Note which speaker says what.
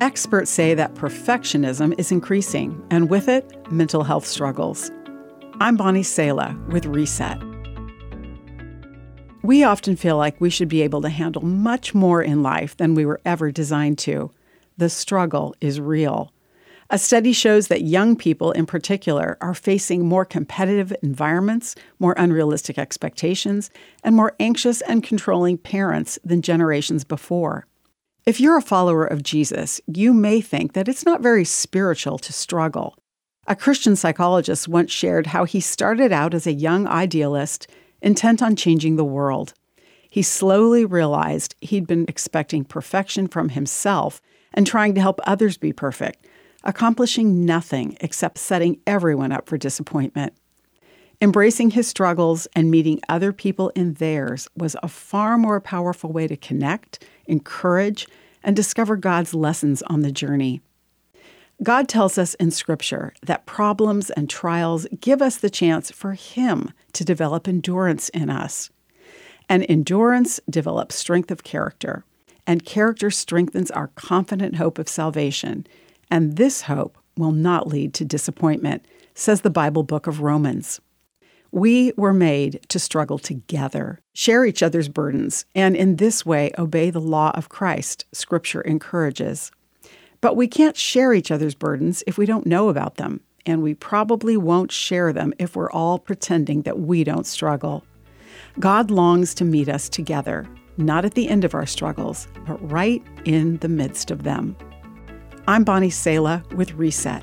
Speaker 1: Experts say that perfectionism is increasing, and with it, mental health struggles. I'm Bonnie Sala with Reset. We often feel like we should be able to handle much more in life than we were ever designed to. The struggle is real. A study shows that young people in particular are facing more competitive environments, more unrealistic expectations, and more anxious and controlling parents than generations before. If you're a follower of Jesus, you may think that it's not very spiritual to struggle. A Christian psychologist once shared how he started out as a young idealist intent on changing the world. He slowly realized he'd been expecting perfection from himself and trying to help others be perfect, accomplishing nothing except setting everyone up for disappointment. Embracing his struggles and meeting other people in theirs was a far more powerful way to connect, encourage, and discover God's lessons on the journey. God tells us in Scripture that problems and trials give us the chance for Him to develop endurance in us. And endurance develops strength of character, and character strengthens our confident hope of salvation. And this hope will not lead to disappointment, says the Bible book of Romans. We were made to struggle together, share each other's burdens, and in this way obey the law of Christ, Scripture encourages. But we can't share each other's burdens if we don't know about them, and we probably won't share them if we're all pretending that we don't struggle. God longs to meet us together, not at the end of our struggles, but right in the midst of them. I'm Bonnie Sala with Reset.